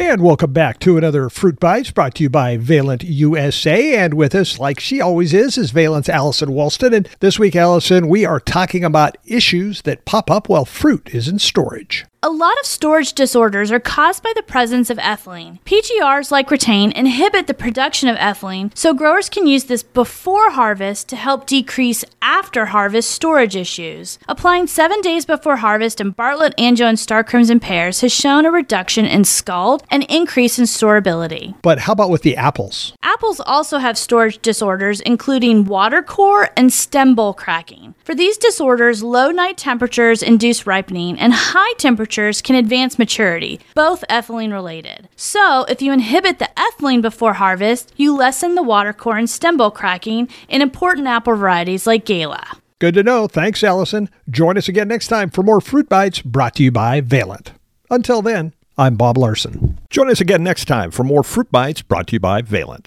And welcome back to another Fruit Bites brought to you by Valent USA. And with us, like she always is, is Valent's Allison Walston. And this week, Allison, we are talking about issues that pop up while fruit is in storage. A lot of storage disorders are caused by the presence of ethylene. PGRs like Retain inhibit the production of ethylene, so growers can use this before harvest to help decrease after harvest storage issues. Applying seven days before harvest in Bartlett, Anjou, and Starkrimson pears has shown a reduction in scald and increase in storability. But how about with the apples? Apples also have storage disorders, including water core and stem bowl cracking. For these disorders, low night temperatures induce ripening, and high temperatures can advance maturity, both ethylene related. So, if you inhibit the ethylene before harvest, you lessen the water core and stem bowl cracking in important apple varieties like Gala. Good to know. Thanks, Allison. Join us again next time for more Fruit Bites brought to you by Valent. Until then, I'm Bob Larson. Join us again next time for more Fruit Bites brought to you by Valent.